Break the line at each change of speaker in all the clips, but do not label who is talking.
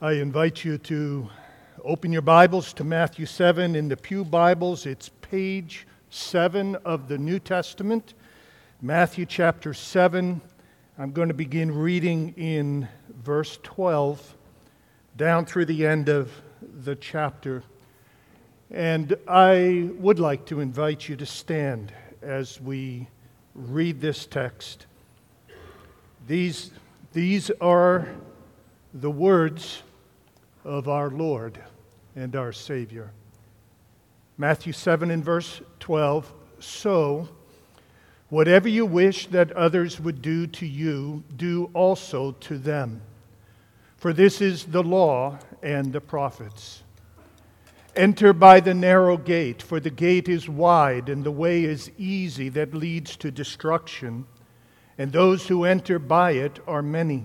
I invite you to open your Bibles to Matthew 7 in the Pew Bibles. It's page 7 of the New Testament. Matthew chapter 7. I'm going to begin reading in verse 12 down through the end of the chapter. And I would like to invite you to stand as we read this text. These, these are the words of our Lord and our Savior. Matthew 7 and verse 12 So, whatever you wish that others would do to you, do also to them. For this is the law and the prophets. Enter by the narrow gate, for the gate is wide and the way is easy that leads to destruction, and those who enter by it are many.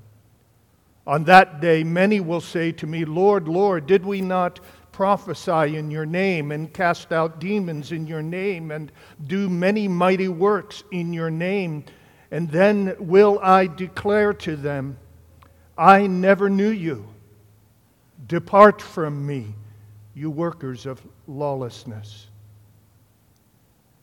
On that day, many will say to me, Lord, Lord, did we not prophesy in your name and cast out demons in your name and do many mighty works in your name? And then will I declare to them, I never knew you. Depart from me you workers of lawlessness.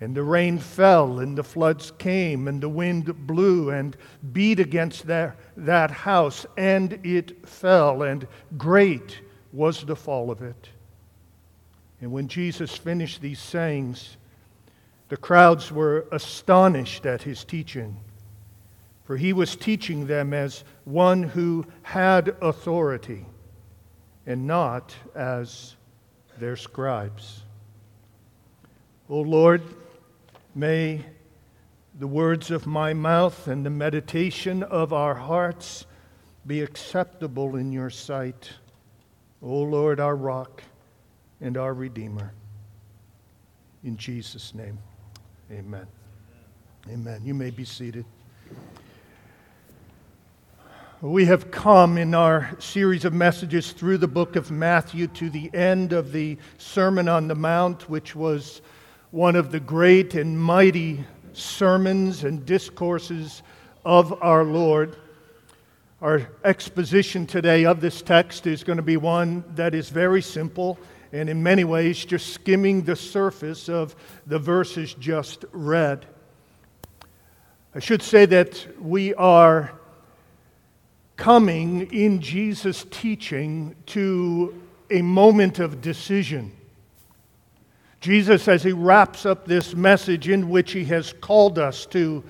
And the rain fell, and the floods came, and the wind blew and beat against that, that house, and it fell, and great was the fall of it. And when Jesus finished these sayings, the crowds were astonished at his teaching, for he was teaching them as one who had authority and not as their scribes. O Lord, may the words of my mouth and the meditation of our hearts be acceptable in your sight. O Lord, our rock and our Redeemer. In Jesus' name, amen. Amen. You may be seated. We have come in our series of messages through the book of Matthew to the end of the Sermon on the Mount, which was one of the great and mighty sermons and discourses of our Lord. Our exposition today of this text is going to be one that is very simple and, in many ways, just skimming the surface of the verses just read. I should say that we are coming in Jesus' teaching to a moment of decision. Jesus, as he wraps up this message in which he has called us to,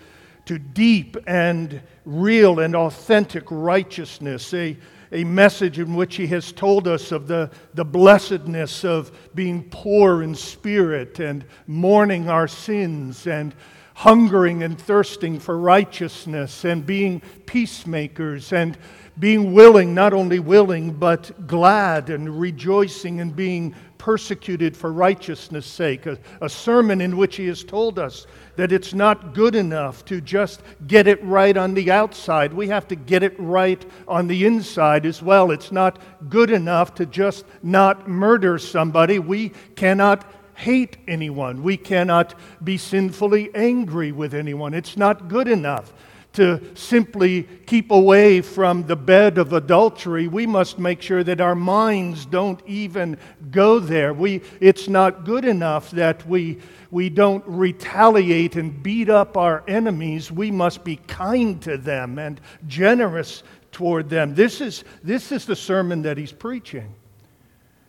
to deep and real and authentic righteousness, a, a message in which he has told us of the, the blessedness of being poor in spirit and mourning our sins and hungering and thirsting for righteousness and being peacemakers and being willing, not only willing, but glad and rejoicing and being persecuted for righteousness' sake. A, a, sermon in which he has told us that it's not good enough to just get it right on the outside. We have to get it right on the inside as well. It's not good enough to just not murder somebody. We cannot hate anyone. We cannot be sinfully angry with anyone. It's not good enough to simply keep away from the bed of adultery. We must make sure that our minds don't even go there. We, it's not good enough that we, we don't retaliate and beat up our enemies. We must be kind to them and generous toward them. This is, this is the sermon that he's preaching.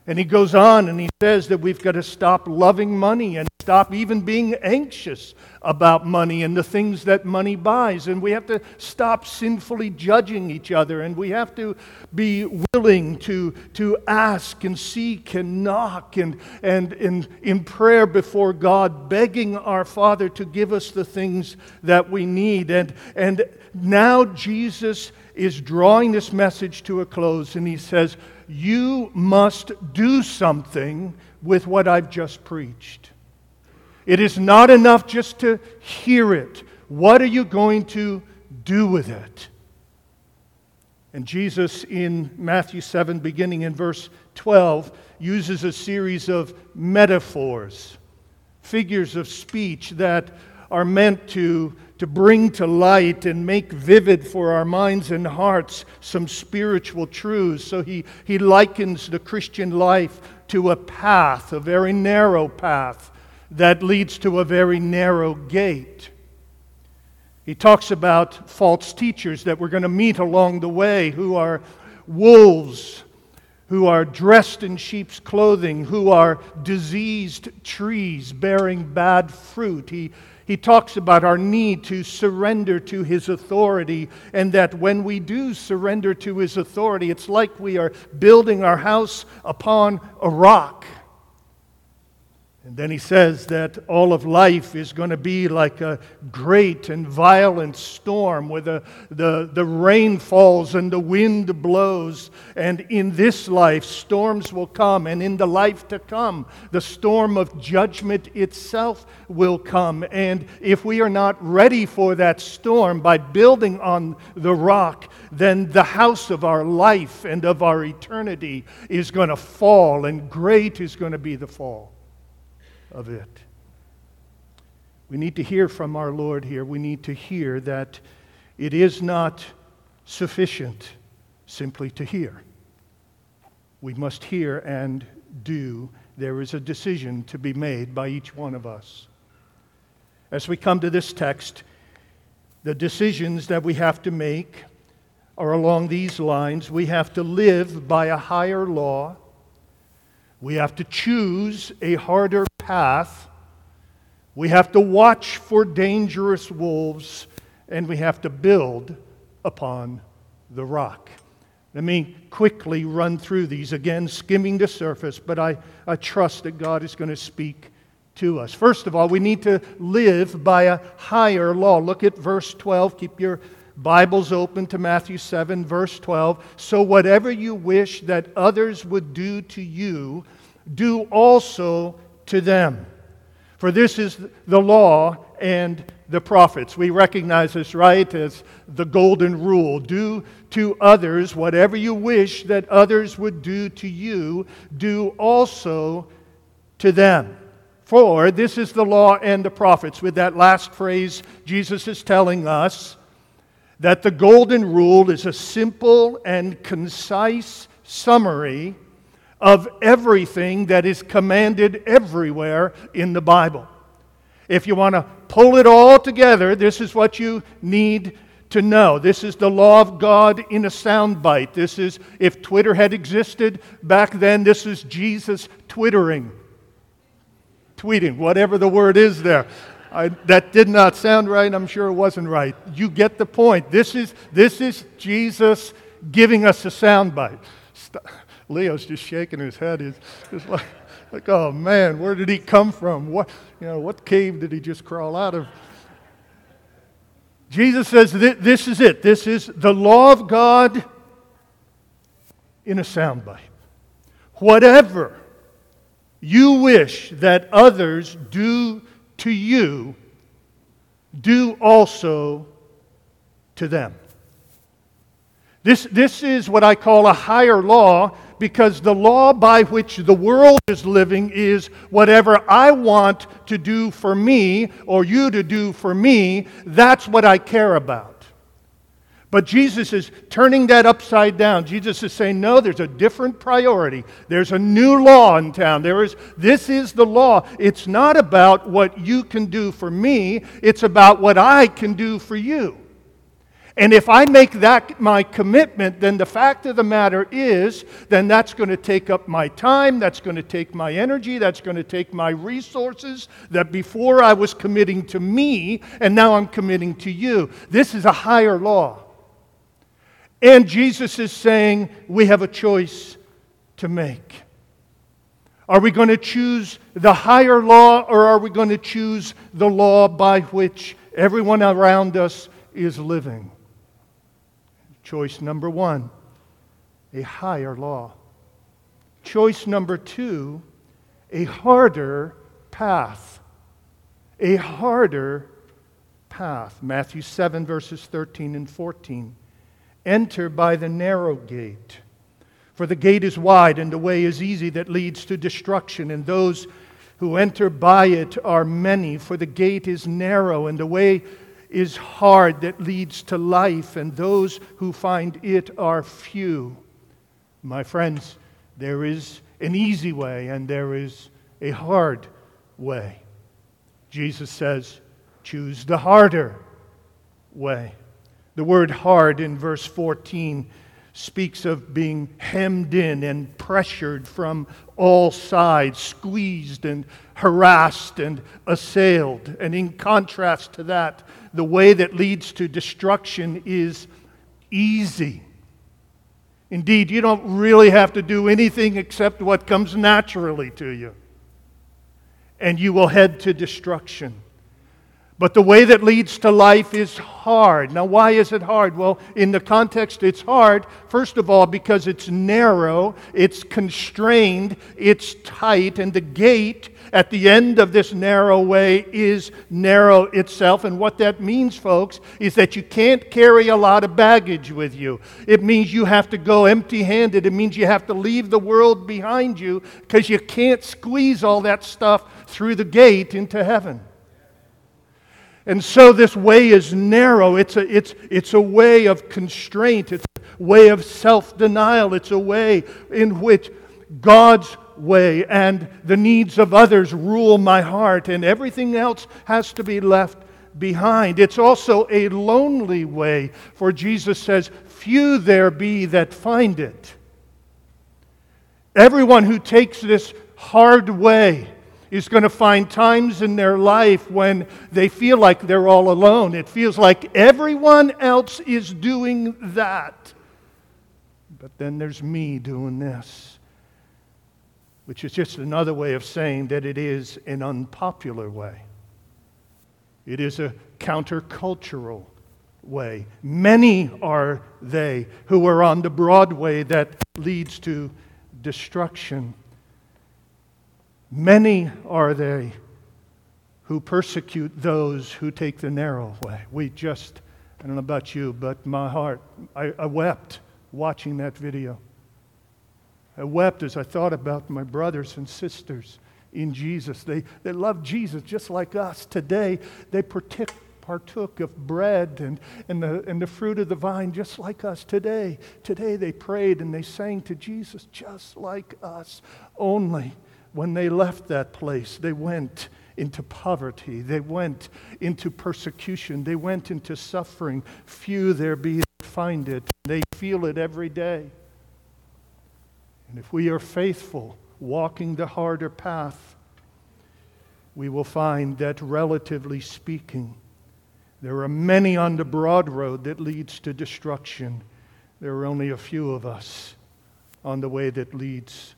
And he goes on and he says that we've got to stop loving money and stop even being anxious about money and the things that money buys. And we have to stop sinfully judging each other. And we have to be willing to, to ask and seek and knock and, and in, in prayer before God, begging our Father to give us the things that we need. And, and now Jesus is drawing this message to a close and he says, you must do something with what I've just preached. It is not enough just to hear it. What are you going to do with it? And Jesus in Matthew 7, beginning in verse 12, uses a series of metaphors, figures of speech that are meant to to bring to light and make vivid for our minds and hearts some spiritual truths. So he, he likens the Christian life to a path, a very narrow path that leads to a very narrow gate. He talks about false teachers that we're going to meet along the way who are wolves, who are dressed in sheep's clothing, who are diseased trees bearing bad fruit. He he talks about our need to surrender to his authority, and that when we do surrender to his authority, it's like we are building our house upon a rock. And then he says that all of life is going to be like a great and violent storm where the, the, the rain falls and the wind blows. And in this life, storms will come. And in the life to come, the storm of judgment itself will come. And if we are not ready for that storm by building on the rock, then the house of our life and of our eternity is going to fall, and great is going to be the fall of it. We need to hear from our Lord here. We need to hear that it is not sufficient simply to hear. We must hear and do. There is a decision to be made by each one of us. As we come to this text, the decisions that we have to make are along these lines. We have to live by a higher law. We have to choose a harder path. We have to watch for dangerous wolves, and we have to build upon the rock. Let me quickly run through these again, skimming the surface, but I, I trust that God is going to speak to us. First of all, we need to live by a higher law. Look at verse 12. Keep your Bibles open to Matthew 7, verse 12. So, whatever you wish that others would do to you, do also to them. For this is the law and the prophets. We recognize this, right, as the golden rule. Do to others whatever you wish that others would do to you, do also to them. For this is the law and the prophets. With that last phrase, Jesus is telling us that the golden rule is a simple and concise summary of everything that is commanded everywhere in the Bible. If you want to pull it all together, this is what you need to know. This is the law of God in a soundbite. This is, if Twitter had existed back then, this is Jesus twittering. Tweeting, whatever the word is there. I, that did not sound right. I'm sure it wasn't right. You get the point. This is, this is Jesus giving us a soundbite. Leo's just shaking his head. He's just like, like, oh man, where did he come from? What, you know, what cave did he just crawl out of? Jesus says this is it. This is the law of God in a soundbite. Whatever you wish that others do to you, do also to them. This, this is what I call a higher law because the law by which the world is living is whatever I want to do for me or you to do for me, that's what I care about. But Jesus is turning that upside down. Jesus is saying, no, there's a different priority. There's a new law in town. There is, this is the law. It's not about what you can do for me, it's about what I can do for you. And if I make that my commitment, then the fact of the matter is, then that's going to take up my time, that's going to take my energy, that's going to take my resources that before I was committing to me, and now I'm committing to you. This is a higher law. And Jesus is saying we have a choice to make. Are we going to choose the higher law or are we going to choose the law by which everyone around us is living? Choice number one, a higher law. Choice number two, a harder path. A harder path. Matthew 7, verses 13 and 14. Enter by the narrow gate. For the gate is wide and the way is easy that leads to destruction, and those who enter by it are many. For the gate is narrow and the way is hard that leads to life, and those who find it are few. My friends, there is an easy way and there is a hard way. Jesus says, choose the harder way. The word hard in verse 14 speaks of being hemmed in and pressured from all sides, squeezed and harassed and assailed. And in contrast to that, the way that leads to destruction is easy. Indeed, you don't really have to do anything except what comes naturally to you, and you will head to destruction. But the way that leads to life is hard. Now, why is it hard? Well, in the context, it's hard, first of all, because it's narrow, it's constrained, it's tight, and the gate at the end of this narrow way is narrow itself. And what that means, folks, is that you can't carry a lot of baggage with you. It means you have to go empty handed. It means you have to leave the world behind you because you can't squeeze all that stuff through the gate into heaven. And so this way is narrow. It's a, it's, it's a way of constraint. It's a way of self denial. It's a way in which God's way and the needs of others rule my heart, and everything else has to be left behind. It's also a lonely way, for Jesus says, Few there be that find it. Everyone who takes this hard way, is going to find times in their life when they feel like they're all alone. It feels like everyone else is doing that. But then there's me doing this, which is just another way of saying that it is an unpopular way. It is a countercultural way. Many are they who are on the broad way that leads to destruction. Many are they who persecute those who take the narrow way. We just, I don't know about you, but my heart, I, I wept watching that video. I wept as I thought about my brothers and sisters in Jesus. They, they love Jesus just like us. Today, they partic- partook of bread and, and, the, and the fruit of the vine just like us. Today, today they prayed and they sang to Jesus just like us. Only when they left that place, they went into poverty, they went into persecution, they went into suffering. Few there be that find it, they feel it every day. And if we are faithful, walking the harder path, we will find that, relatively speaking, there are many on the broad road that leads to destruction. There are only a few of us on the way that leads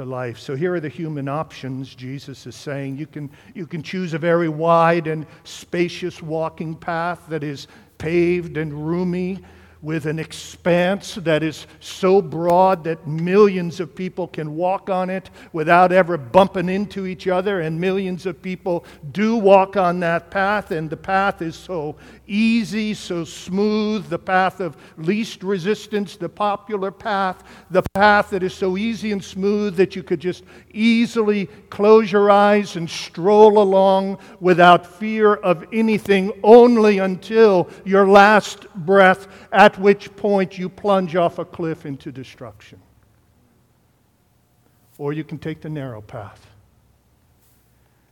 to life. So here are the human options Jesus is saying. You can, you can choose a very wide and spacious walking path that is paved and roomy with an expanse that is so broad that millions of people can walk on it without ever bumping into each other, and millions of people do walk on that path, and the path is so easy, so smooth, the path of least resistance, the popular path, the path that is so easy and smooth that you could just easily close your eyes and stroll along without fear of anything, only until your last breath at at which point you plunge off a cliff into destruction. Or you can take the narrow path.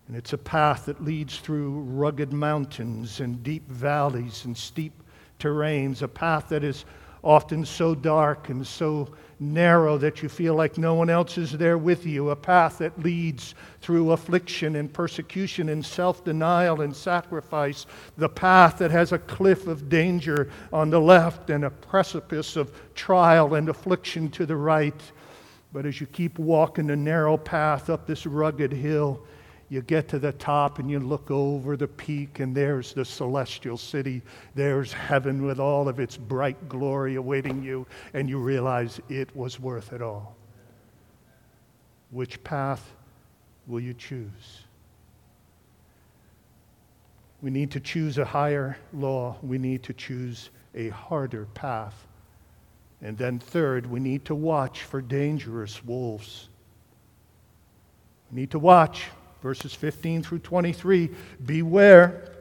And it's a path that leads through rugged mountains and deep valleys and steep terrains, a path that is often so dark and so narrow that you feel like no one else is there with you, a path that leads through affliction and persecution and self denial and sacrifice, the path that has a cliff of danger on the left and a precipice of trial and affliction to the right. But as you keep walking the narrow path up this rugged hill, you get to the top and you look over the peak, and there's the celestial city. There's heaven with all of its bright glory awaiting you, and you realize it was worth it all. Which path will you choose? We need to choose a higher law. We need to choose a harder path. And then, third, we need to watch for dangerous wolves. We need to watch verses 15 through 23 Beware,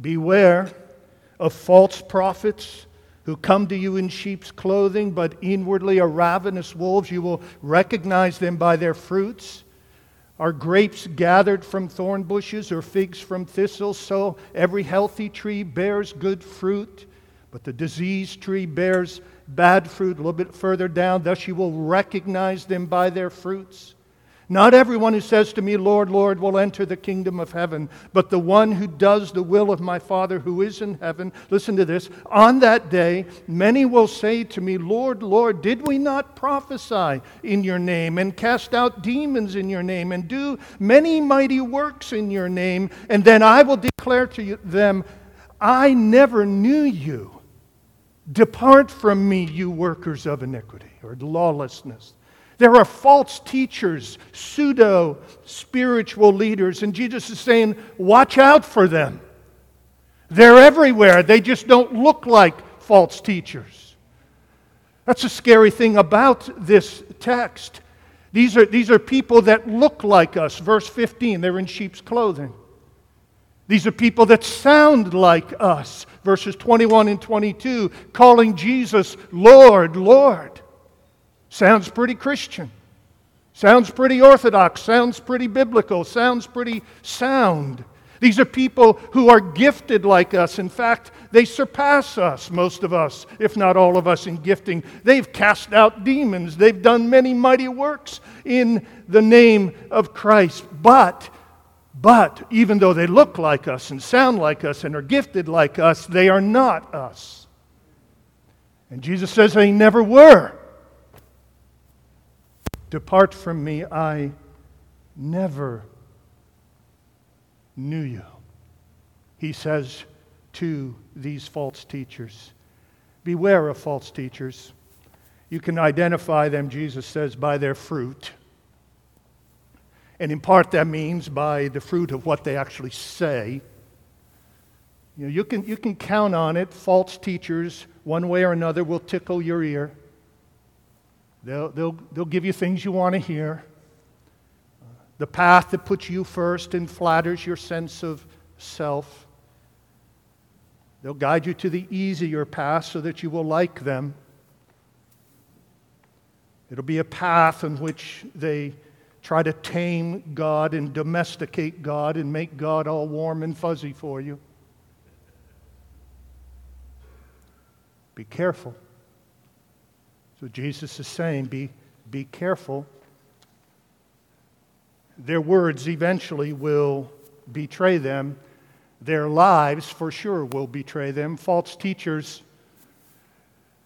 beware of false prophets who come to you in sheep's clothing, but inwardly are ravenous wolves. You will recognize them by their fruits. Are grapes gathered from thorn bushes or figs from thistles? So every healthy tree bears good fruit, but the diseased tree bears bad fruit. A little bit further down, thus you will recognize them by their fruits. Not everyone who says to me, Lord, Lord, will enter the kingdom of heaven, but the one who does the will of my Father who is in heaven. Listen to this. On that day, many will say to me, Lord, Lord, did we not prophesy in your name, and cast out demons in your name, and do many mighty works in your name? And then I will declare to them, I never knew you. Depart from me, you workers of iniquity or lawlessness. There are false teachers, pseudo spiritual leaders, and Jesus is saying, watch out for them. They're everywhere, they just don't look like false teachers. That's a scary thing about this text. These are, these are people that look like us. Verse 15, they're in sheep's clothing. These are people that sound like us. Verses 21 and 22, calling Jesus Lord, Lord. Sounds pretty Christian. Sounds pretty orthodox. Sounds pretty biblical. Sounds pretty sound. These are people who are gifted like us. In fact, they surpass us, most of us, if not all of us, in gifting. They've cast out demons. They've done many mighty works in the name of Christ. But, but, even though they look like us and sound like us and are gifted like us, they are not us. And Jesus says they never were. Depart from me, I never knew you. He says to these false teachers Beware of false teachers. You can identify them, Jesus says, by their fruit. And in part, that means by the fruit of what they actually say. You, know, you, can, you can count on it. False teachers, one way or another, will tickle your ear. They'll, they'll, they'll give you things you want to hear. The path that puts you first and flatters your sense of self. They'll guide you to the easier path so that you will like them. It'll be a path in which they try to tame God and domesticate God and make God all warm and fuzzy for you. Be careful. So Jesus is saying, be, be careful. Their words eventually will betray them. Their lives, for sure, will betray them. False teachers,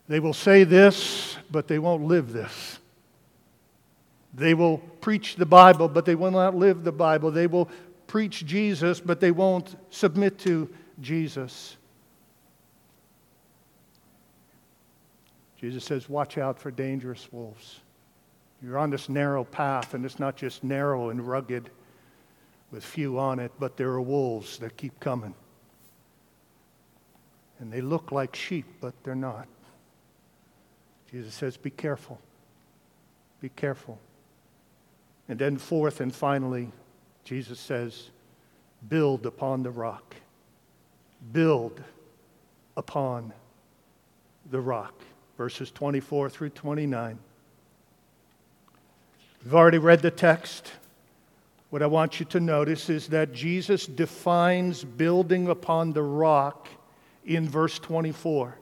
they will say this, but they won't live this. They will preach the Bible, but they will not live the Bible. They will preach Jesus, but they won't submit to Jesus. Jesus says, Watch out for dangerous wolves. You're on this narrow path, and it's not just narrow and rugged with few on it, but there are wolves that keep coming. And they look like sheep, but they're not. Jesus says, Be careful. Be careful. And then, fourth and finally, Jesus says, Build upon the rock. Build upon the rock. Verses 24 through 29. We've already read the text. What I want you to notice is that Jesus defines building upon the rock in verse 24.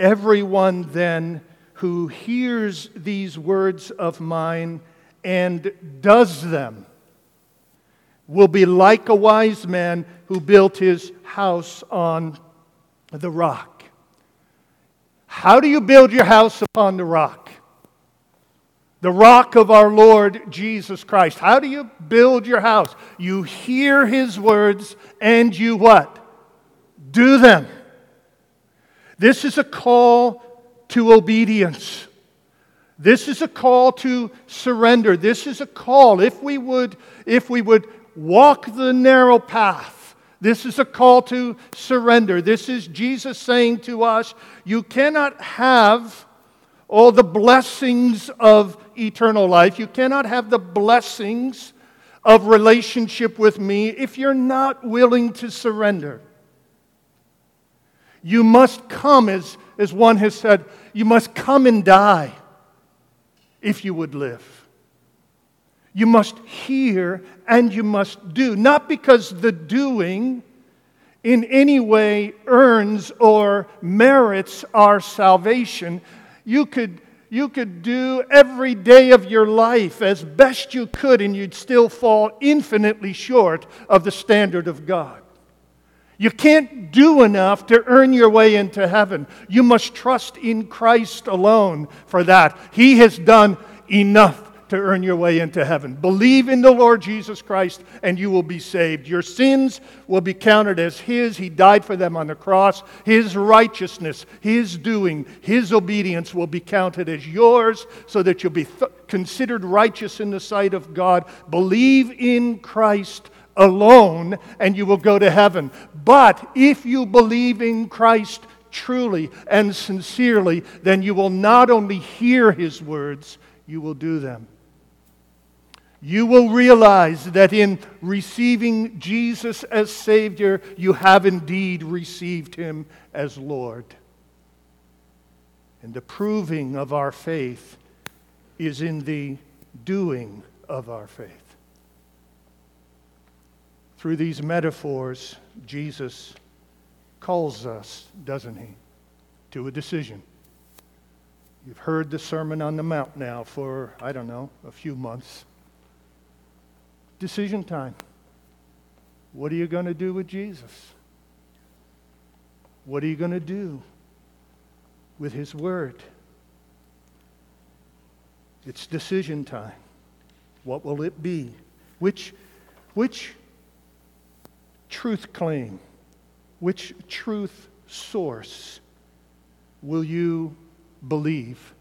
Everyone then who hears these words of mine and does them will be like a wise man who built his house on the rock. How do you build your house upon the rock? The rock of our Lord Jesus Christ. How do you build your house? You hear his words and you what? Do them. This is a call to obedience. This is a call to surrender. This is a call if we would if we would walk the narrow path. This is a call to surrender. This is Jesus saying to us, you cannot have all the blessings of eternal life. You cannot have the blessings of relationship with me if you're not willing to surrender. You must come, as, as one has said, you must come and die if you would live. You must hear and you must do, not because the doing in any way earns or merits our salvation. You could, you could do every day of your life as best you could, and you'd still fall infinitely short of the standard of God. You can't do enough to earn your way into heaven. You must trust in Christ alone for that. He has done enough to earn your way into heaven. Believe in the Lord Jesus Christ and you will be saved. Your sins will be counted as His. He died for them on the cross. His righteousness, His doing, His obedience will be counted as yours so that you'll be th- considered righteous in the sight of God. Believe in Christ alone and you will go to heaven. But if you believe in Christ truly and sincerely, then you will not only hear his words, you will do them. You will realize that in receiving Jesus as Savior, you have indeed received him as Lord. And the proving of our faith is in the doing of our faith. Through these metaphors, Jesus calls us, doesn't he, to a decision. You've heard the Sermon on the Mount now for, I don't know, a few months. Decision time. What are you going to do with Jesus? What are you going to do with His Word? It's decision time. What will it be? Which, which truth claim, which truth source will you believe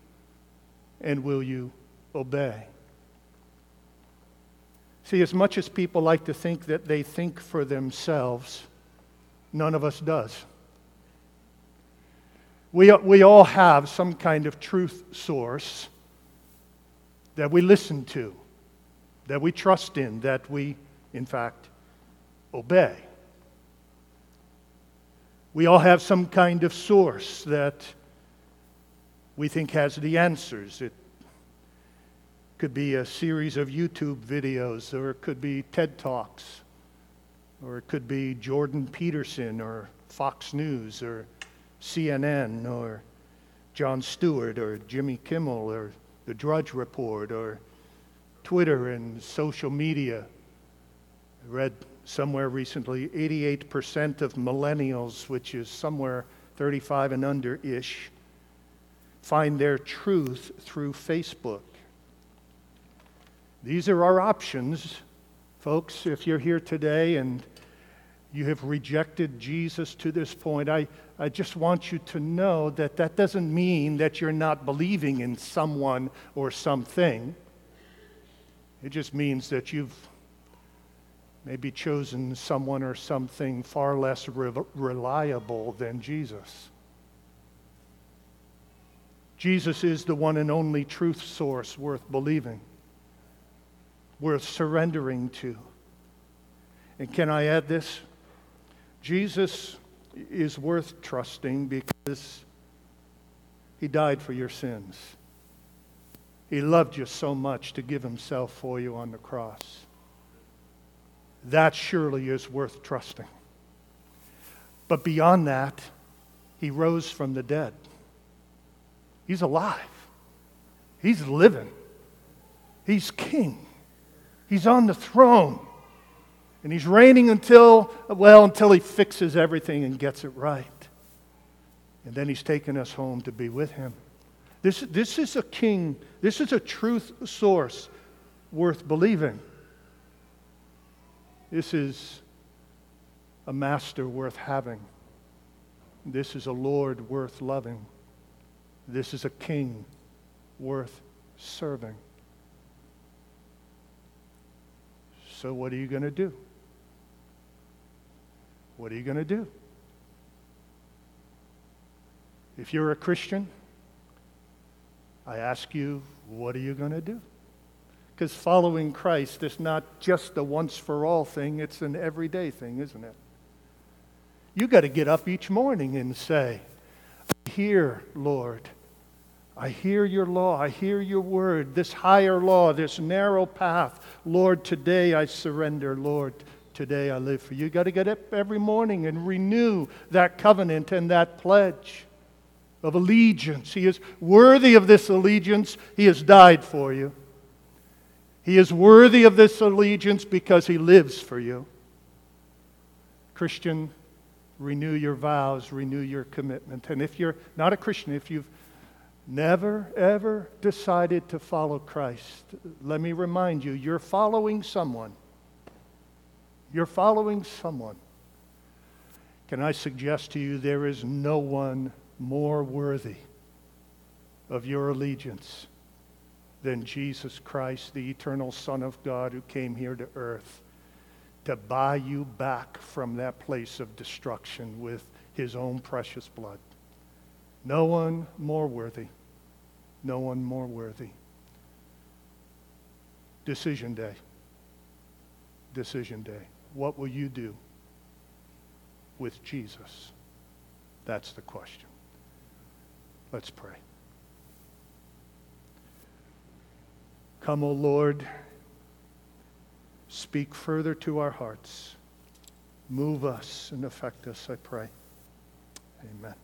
and will you obey? See, as much as people like to think that they think for themselves, none of us does. We, we all have some kind of truth source that we listen to, that we trust in, that we, in fact, obey. We all have some kind of source that we think has the answers. It could be a series of YouTube videos, or it could be TED Talks, or it could be Jordan Peterson, or Fox News, or CNN, or Jon Stewart, or Jimmy Kimmel, or The Drudge Report, or Twitter and social media. I read somewhere recently 88% of millennials, which is somewhere 35 and under ish, find their truth through Facebook. These are our options, folks. If you're here today and you have rejected Jesus to this point, I, I just want you to know that that doesn't mean that you're not believing in someone or something. It just means that you've maybe chosen someone or something far less re- reliable than Jesus. Jesus is the one and only truth source worth believing, worth surrendering to. And can I add this? Jesus is worth trusting because he died for your sins. He loved you so much to give himself for you on the cross. That surely is worth trusting. But beyond that, he rose from the dead. He's alive. He's living. He's king. He's on the throne. And he's reigning until, well, until he fixes everything and gets it right. And then he's taken us home to be with him. This, this is a king, this is a truth source worth believing. This is a master worth having. This is a Lord worth loving. This is a king worth serving. So, what are you going to do? What are you going to do? If you're a Christian, I ask you, what are you going to do? Because following Christ is not just a once for all thing, it's an everyday thing, isn't it? You got to get up each morning and say, hear, Lord. I hear your law. I hear your word, this higher law, this narrow path. Lord, today I surrender. Lord, Today I live for you. You got to get up every morning and renew that covenant and that pledge of allegiance. He is worthy of this allegiance. He has died for you. He is worthy of this allegiance because he lives for you. Christian, renew your vows, renew your commitment. And if you're not a Christian, if you've never, ever decided to follow Christ, let me remind you, you're following someone you're following someone. Can I suggest to you there is no one more worthy of your allegiance than Jesus Christ, the eternal Son of God who came here to earth to buy you back from that place of destruction with his own precious blood. No one more worthy. No one more worthy. Decision day. Decision day. What will you do with Jesus? That's the question. Let's pray. Come, O Lord, speak further to our hearts. Move us and affect us, I pray. Amen.